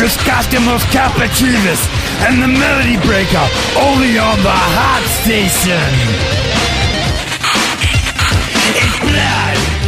Chris Costume Cappuccinis and the Melody Breaker only on the Hot Station. It's blood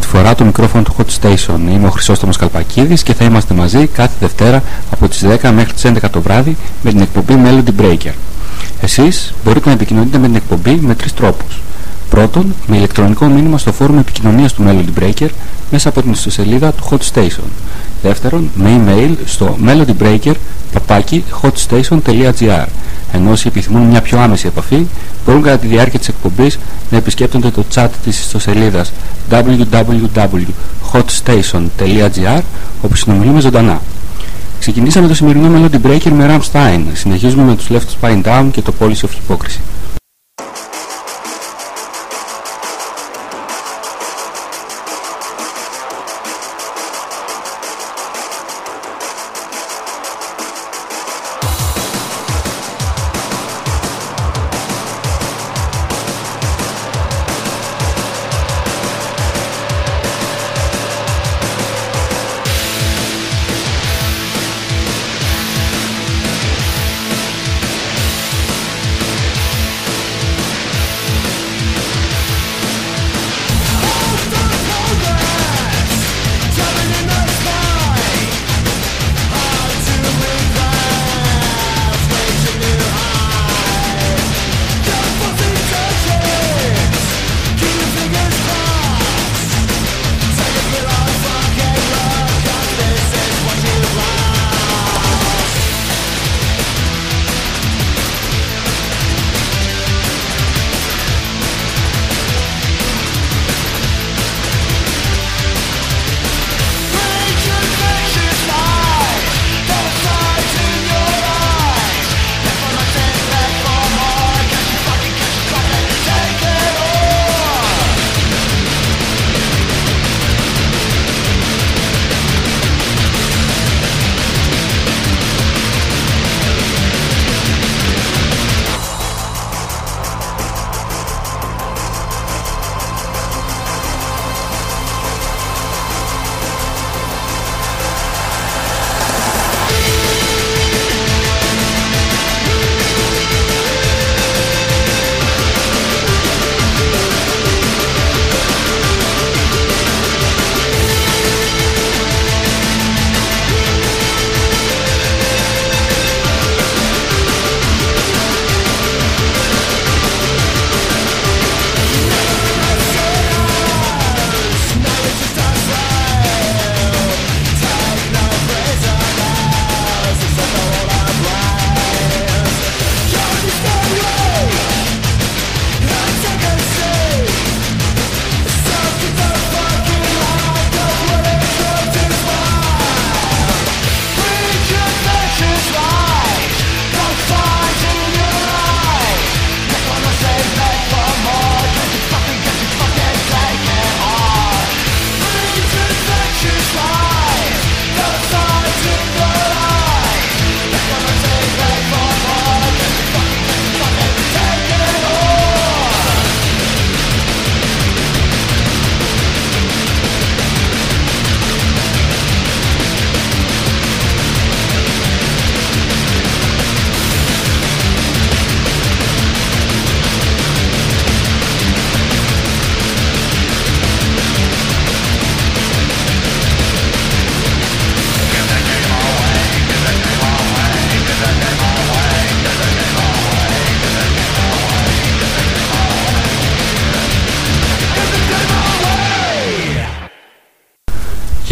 πρώτη φορά το μικρόφωνο του Hot Station. Είμαι ο Χρυσόστομος Καλπακίδης και θα είμαστε μαζί κάθε Δευτέρα από τις 10 μέχρι τις 11 το βράδυ με την εκπομπή Melody Breaker. Εσείς μπορείτε να επικοινωνείτε με την εκπομπή με τρεις τρόπους. Πρώτον, με ηλεκτρονικό μήνυμα στο φόρουμ επικοινωνίας του Melody Breaker μέσα από την ιστοσελίδα του Hot Station. Δεύτερον, με email στο melodybreaker.hotstation.gr ενώ όσοι επιθυμούν μια πιο άμεση επαφή μπορούν κατά τη διάρκεια της εκπομπής να επισκέπτονται το chat της ιστοσελίδας www.hotstation.gr όπου συνομιλούμε ζωντανά. Ξεκινήσαμε το σημερινό Melody Breaker με Rammstein. Συνεχίζουμε με τους Left Spine Down και το Policy of Hypocrisy.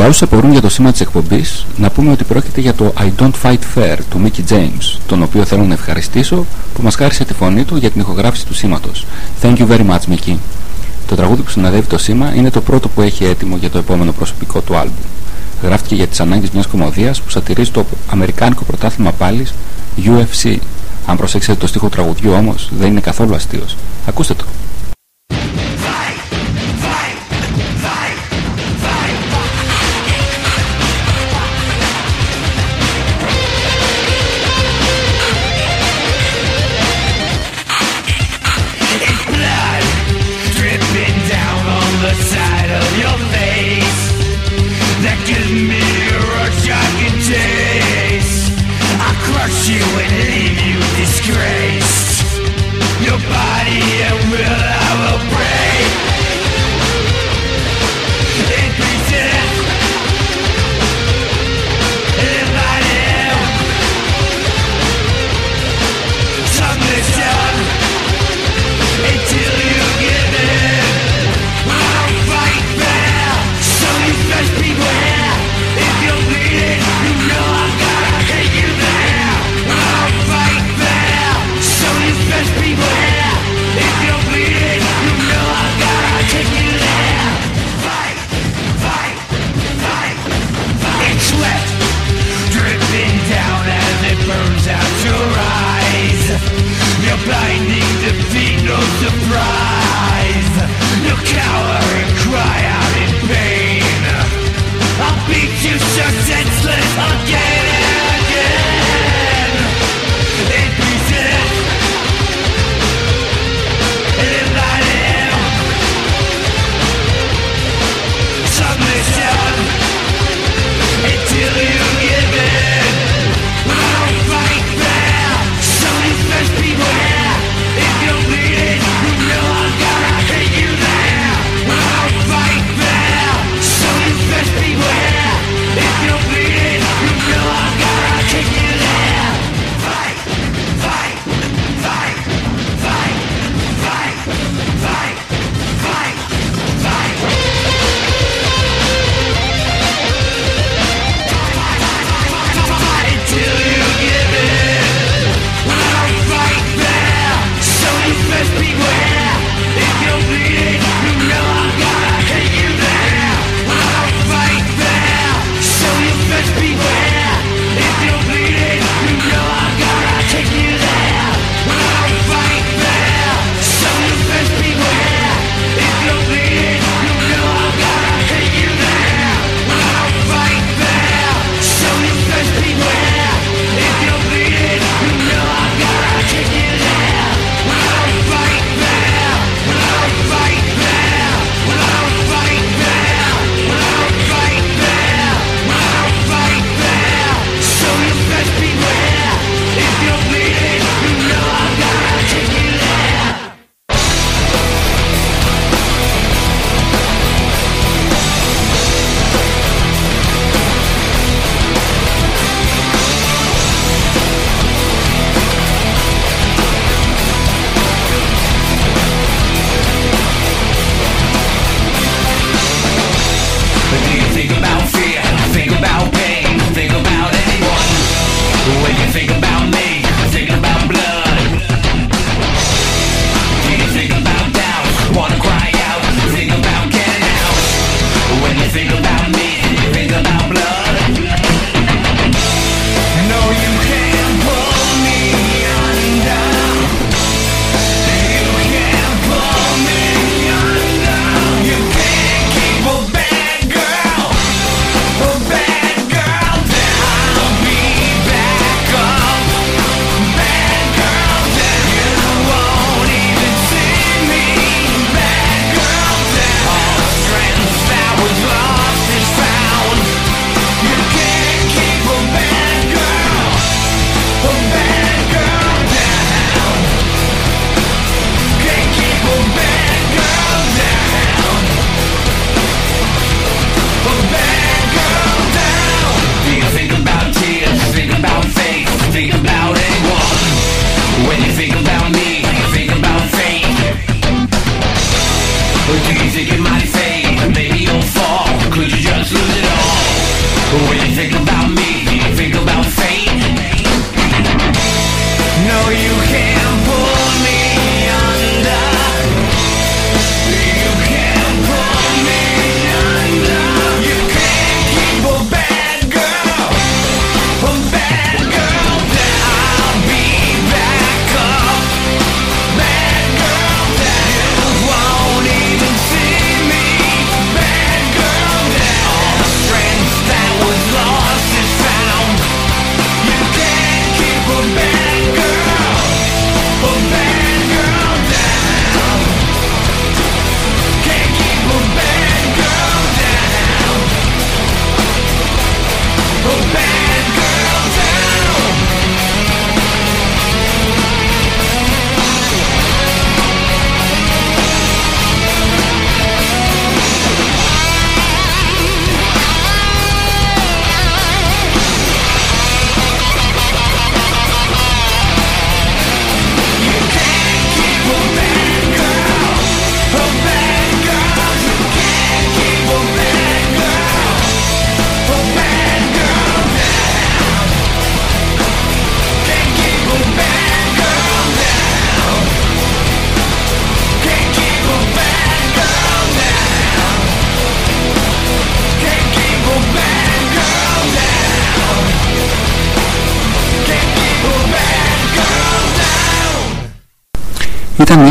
Για όσους απορούν για το σήμα της εκπομπής, να πούμε ότι πρόκειται για το I Don't Fight Fair του Mickey James, τον οποίο θέλω να ευχαριστήσω που μας χάρισε τη φωνή του για την ηχογράφηση του σήματος. Thank you very much, Mickey. Το τραγούδι που συνοδεύει το σήμα είναι το πρώτο που έχει έτοιμο για το επόμενο προσωπικό του άλμπουμ. Γράφτηκε για τις ανάγκες μιας κομμωδίας που σατυρίζει το αμερικάνικο πρωτάθλημα πάλης UFC. Αν προσέξετε το στίχο τραγουδιού όμως, δεν είναι καθόλου αστείος. Ακούστε το.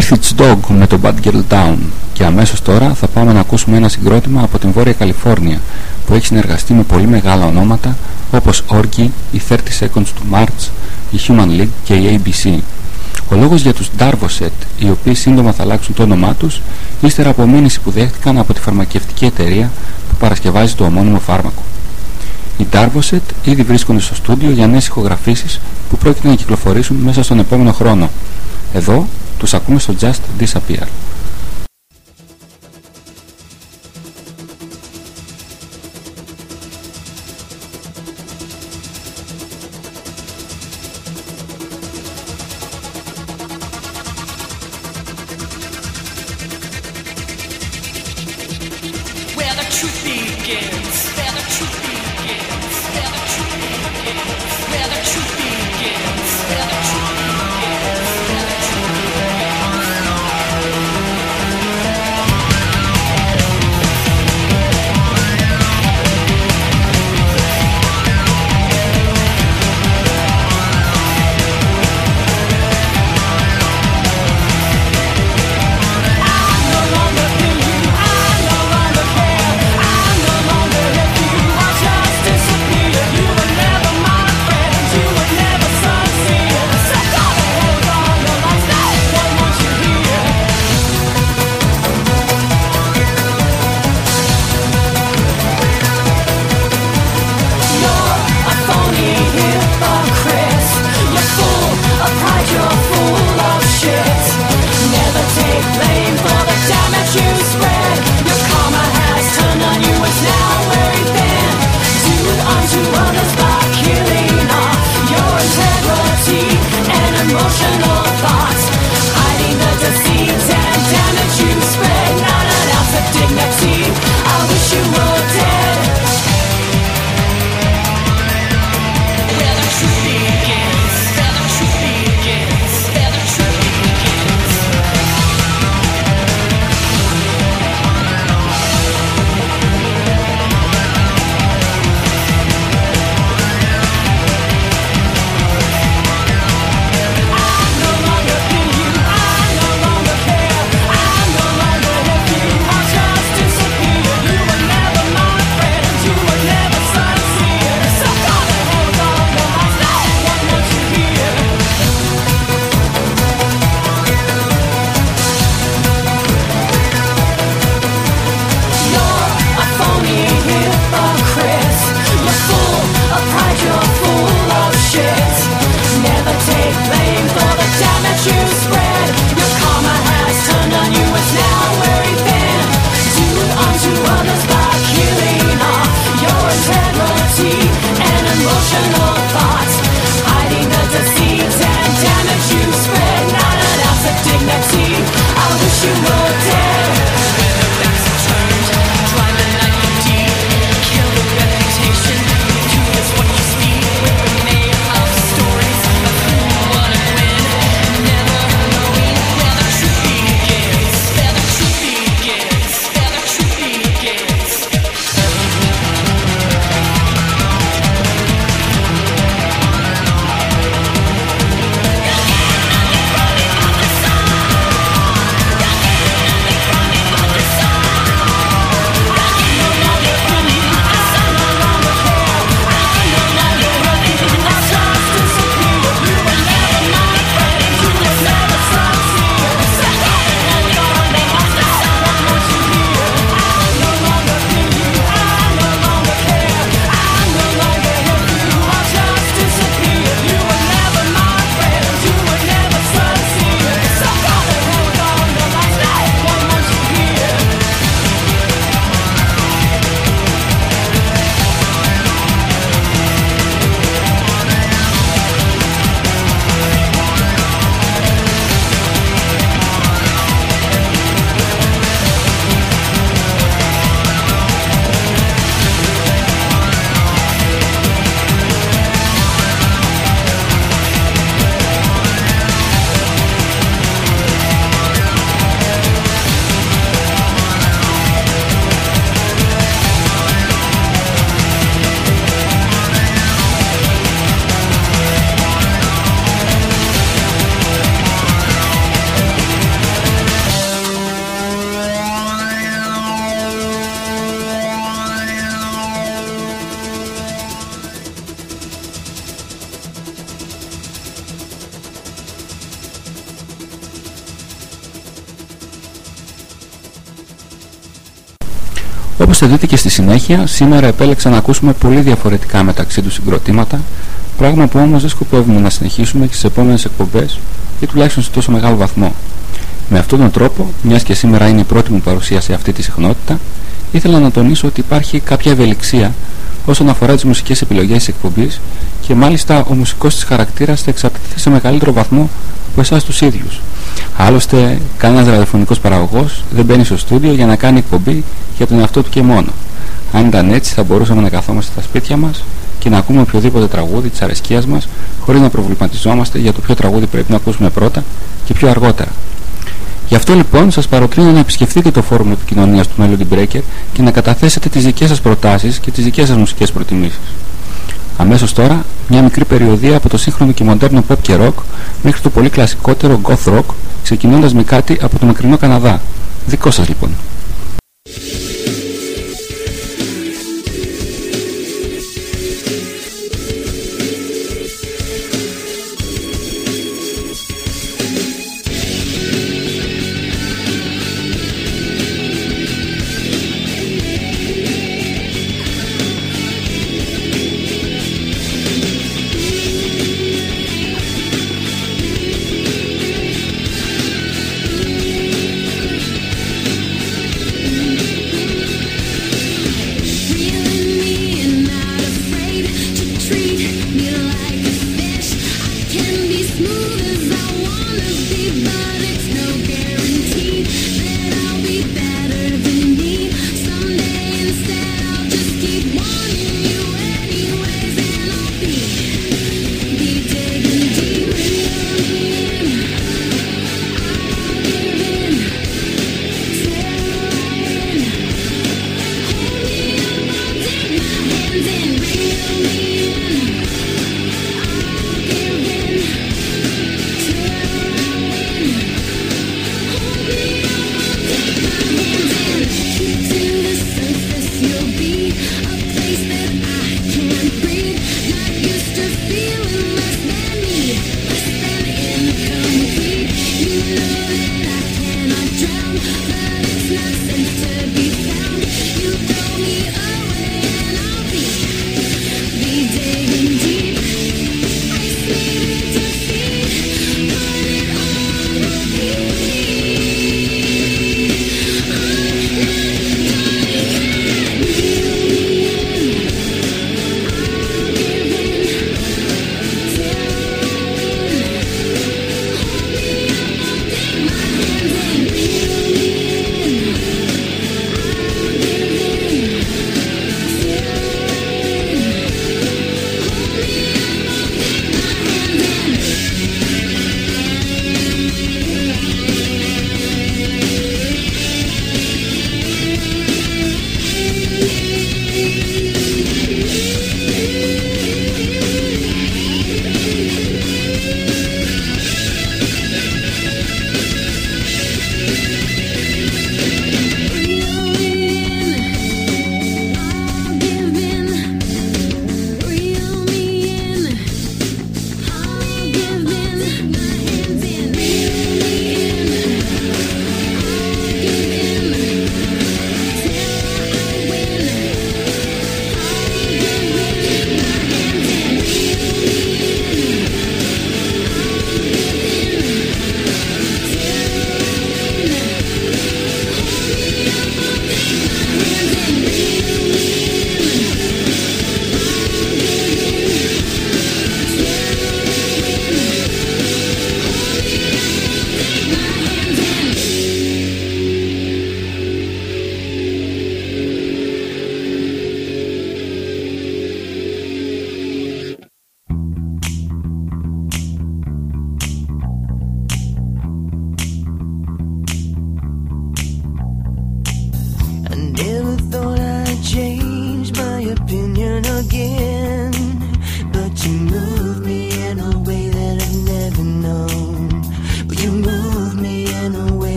Ήταν η Earth's Dog με το Bad Girl Down και αμέσως τώρα θα πάμε να ακούσουμε ένα συγκρότημα από την Βόρεια Καλιφόρνια που έχει συνεργαστεί με πολύ μεγάλα ονόματα όπως Orgy, η 30 Seconds to March, η Human League και η ABC. Ο λόγος για τους Darvoset, οι οποίοι σύντομα θα αλλάξουν το όνομά τους, ύστερα από μήνυση που δέχτηκαν από τη φαρμακευτική εταιρεία που παρασκευάζει το ομώνυμο φάρμακο. Οι Darvoset ήδη βρίσκονται στο στούντιο για νέες ηχογραφήσεις που πρόκειται να κυκλοφορήσουν μέσα στον επόμενο χρόνο. Εδώ τους ακούμε στο Just Disappear. Όπως θα δείτε και στη συνέχεια, σήμερα επέλεξα να ακούσουμε πολύ διαφορετικά μεταξύ τους συγκροτήματα, πράγμα που όμως δεν σκοπεύουμε να συνεχίσουμε και στις επόμενες εκπομπές ή τουλάχιστον σε τόσο μεγάλο βαθμό. Με αυτόν τον τρόπο, μιας και σήμερα είναι η πρώτη μου παρουσία σε αυτή τη συχνότητα, ήθελα να τονίσω ότι υπάρχει κάποια ευελιξία όσον αφορά τις μουσικές επιλογές της εκπομπής και μάλιστα ο μουσικός της χαρακτήρας θα εξαρτηθεί σε μεγαλύτερο βαθμό από εσάς τους ίδιους. Άλλωστε, κανένας ραδιοφωνικός παραγωγός δεν μπαίνει στο στούντιο για να κάνει εκπομπή για τον εαυτό του και μόνο. Αν ήταν έτσι θα μπορούσαμε να καθόμαστε στα σπίτια μας και να ακούμε οποιοδήποτε τραγούδι της αρεσκίας μας χωρίς να προβληματιζόμαστε για το ποιο τραγούδι πρέπει να ακούσουμε πρώτα και πιο αργότερα. Γι' αυτό λοιπόν σας παροτρύνω να επισκεφτείτε το φόρουμ επικοινωνίας του Melody Breaker και να καταθέσετε τις δικές σας προτάσεις και τις δικές σας μουσικές προτιμήσεις. Αμέσως τώρα μια μικρή περιοδία από το σύγχρονο και μοντέρνο pop και rock μέχρι το πολύ κλασικότερο goth rock ξεκινώντας με κάτι από το μακρινό Καναδά. Δικό σας λοιπόν.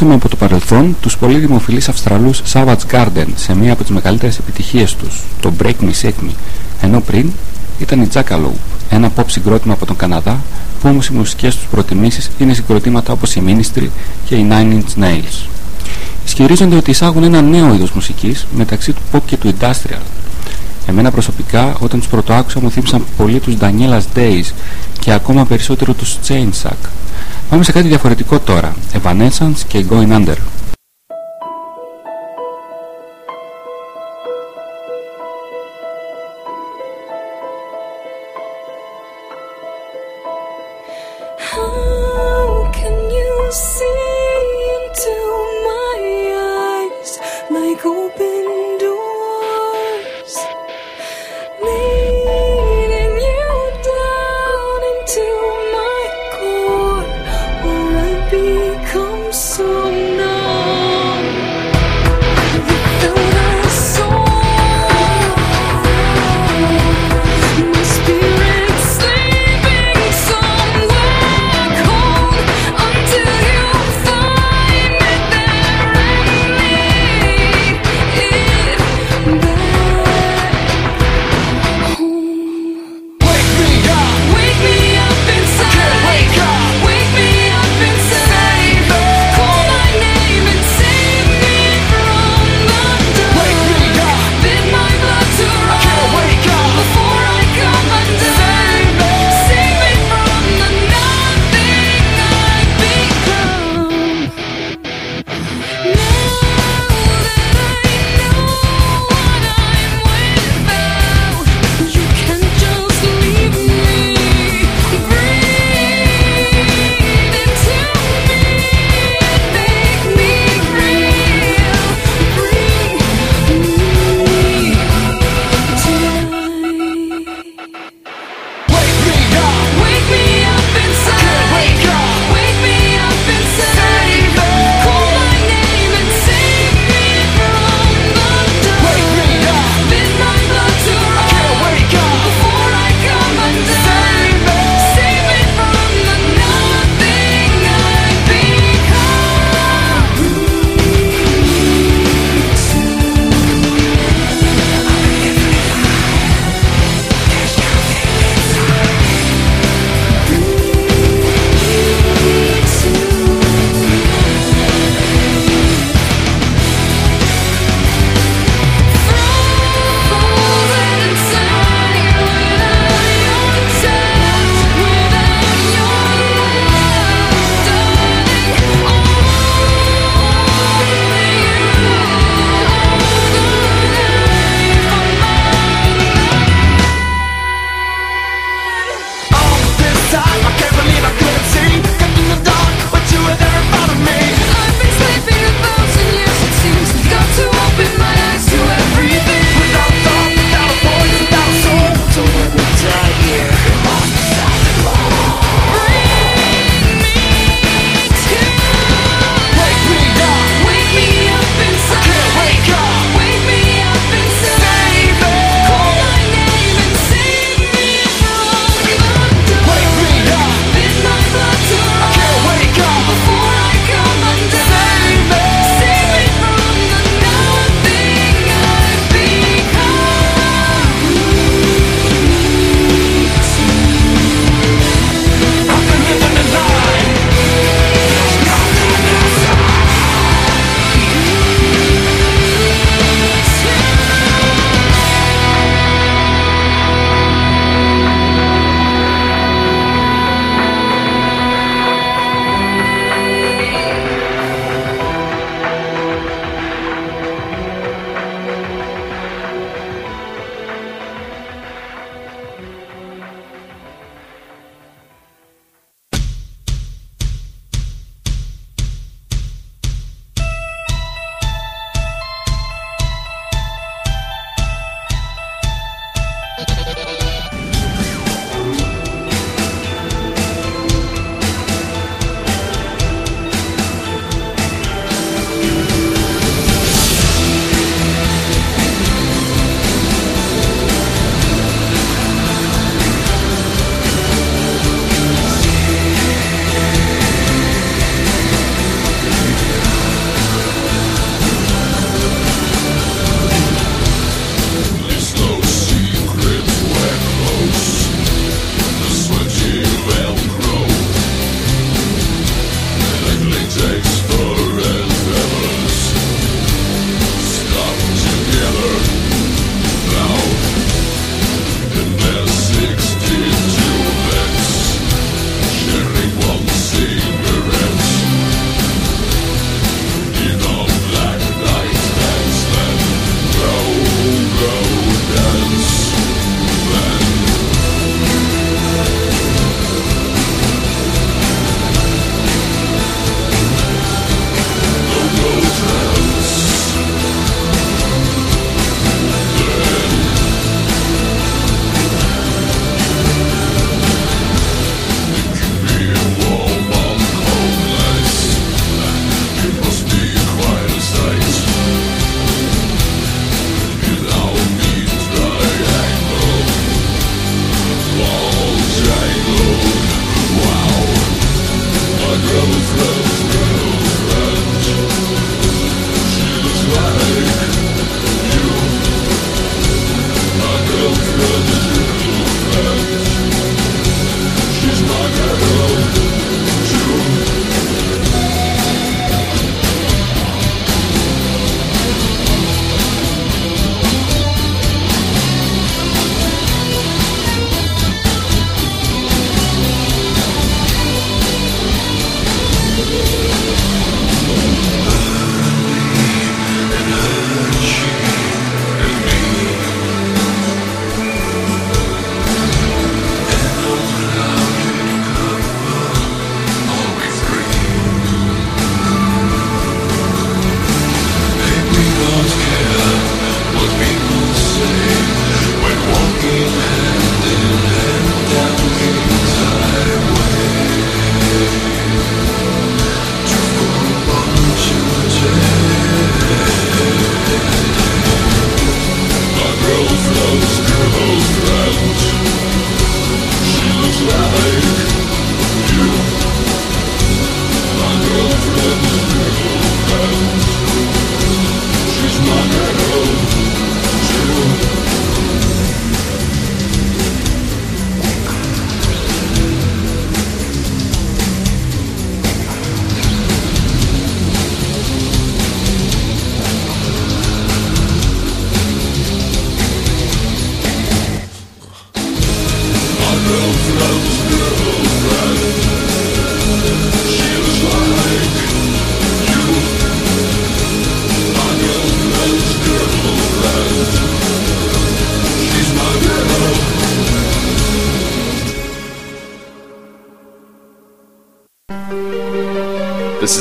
Ακούσαμε από το παρελθόν τους πολύ δημοφιλείς Αυστραλούς Savage Garden σε μία από τις μεγαλύτερες επιτυχίες τους, το Break Me Shake Me, ενώ πριν ήταν η Jackalope, ένα pop συγκρότημα από τον Καναδά που όμως οι μουσικές τους προτιμήσεις είναι συγκροτήματα όπως η Ministry και οι Nine Inch Nails. Ισχυρίζονται ότι εισάγουν ένα νέο είδος μουσικής μεταξύ του pop και του industrial. Εμένα προσωπικά όταν τους πρωτοάκουσα μου θύμισαν πολύ τους Daniela's Days και ακόμα περισσότερο τους Chainsack Πάμε σε κάτι διαφορετικό τώρα. Evanescence και Going Under.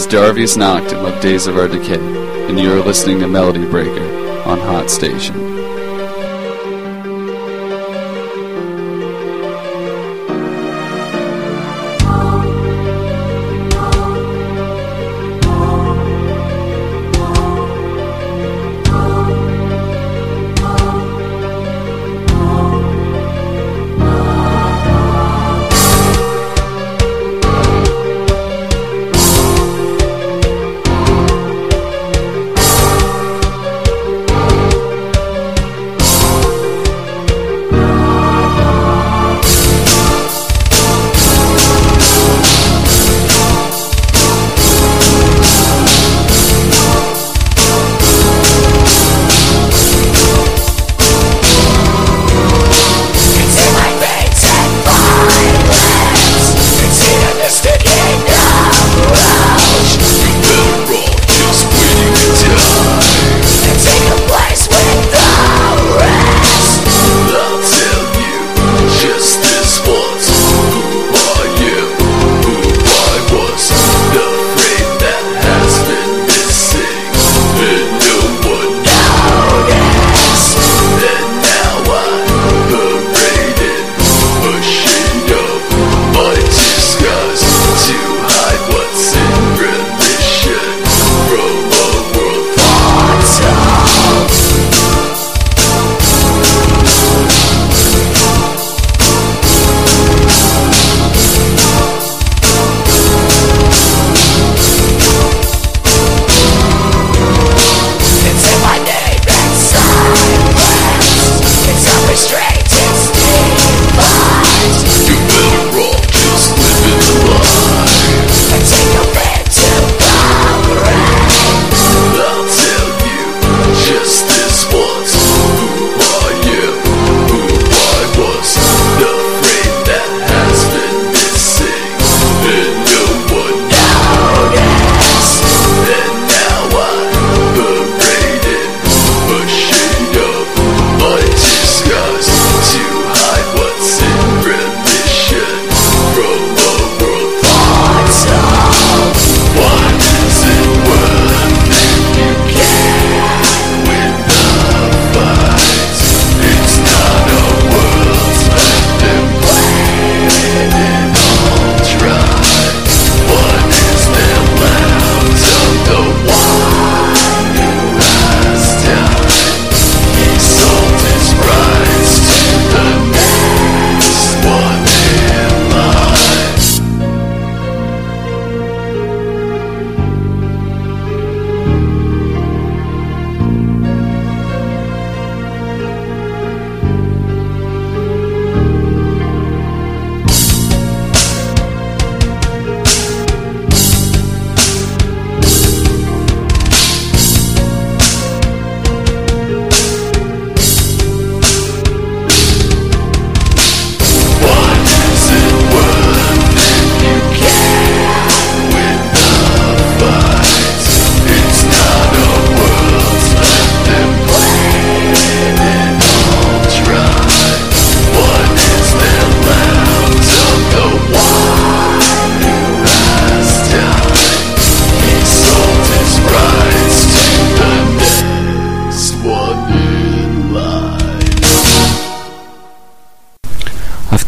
Darvius Noctum of Days of Our Decay, and you are listening to Melody Breaker on Hot Station.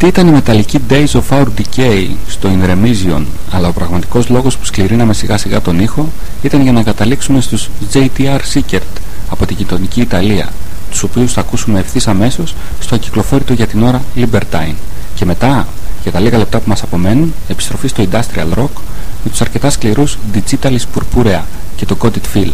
Αυτή ήταν η μεταλλική Days of Our Decay στο In Remision, αλλά ο πραγματικός λόγος που σκληρίναμε σιγά σιγά τον ήχο ήταν για να καταλήξουμε στους JTR Sickert από την γειτονική Ιταλία, τους οποίους θα ακούσουμε ευθύς αμέσως στο ακυκλοφόρητο για την ώρα Libertine. Και μετά, για τα λίγα λεπτά που μας απομένουν, επιστροφή στο Industrial Rock με τους αρκετά σκληρούς Digitalis Purpurea και το Coded Feel.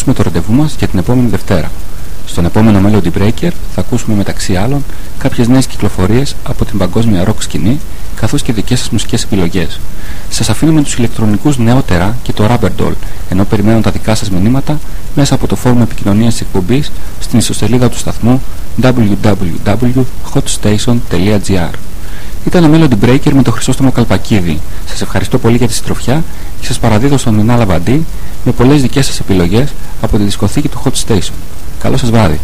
ανανεώσουμε το ραντεβού μας για την επόμενη Δευτέρα. Στον επόμενο Melody Breaker θα ακούσουμε μεταξύ άλλων κάποιες νέες κυκλοφορίες από την παγκόσμια rock σκηνή καθώς και δικές σας μουσικές επιλογές. Σας με τους ηλεκτρονικούς νεότερα και το Rubber ενώ περιμένουν τα δικά σας μηνύματα μέσα από το φόρουμ επικοινωνίας της εκπομπής στην ιστοσελίδα του σταθμού www.hotstation.gr ήταν ο Melody Breaker με τον Χρυσόστομο Καλπακίδη. Σας ευχαριστώ πολύ για τη συντροφιά και σας παραδίδω στον Μινά Λαβαντή με πολλές δικές σας επιλογές από τη δισκοθήκη του Hot Station. Καλό σας βράδυ!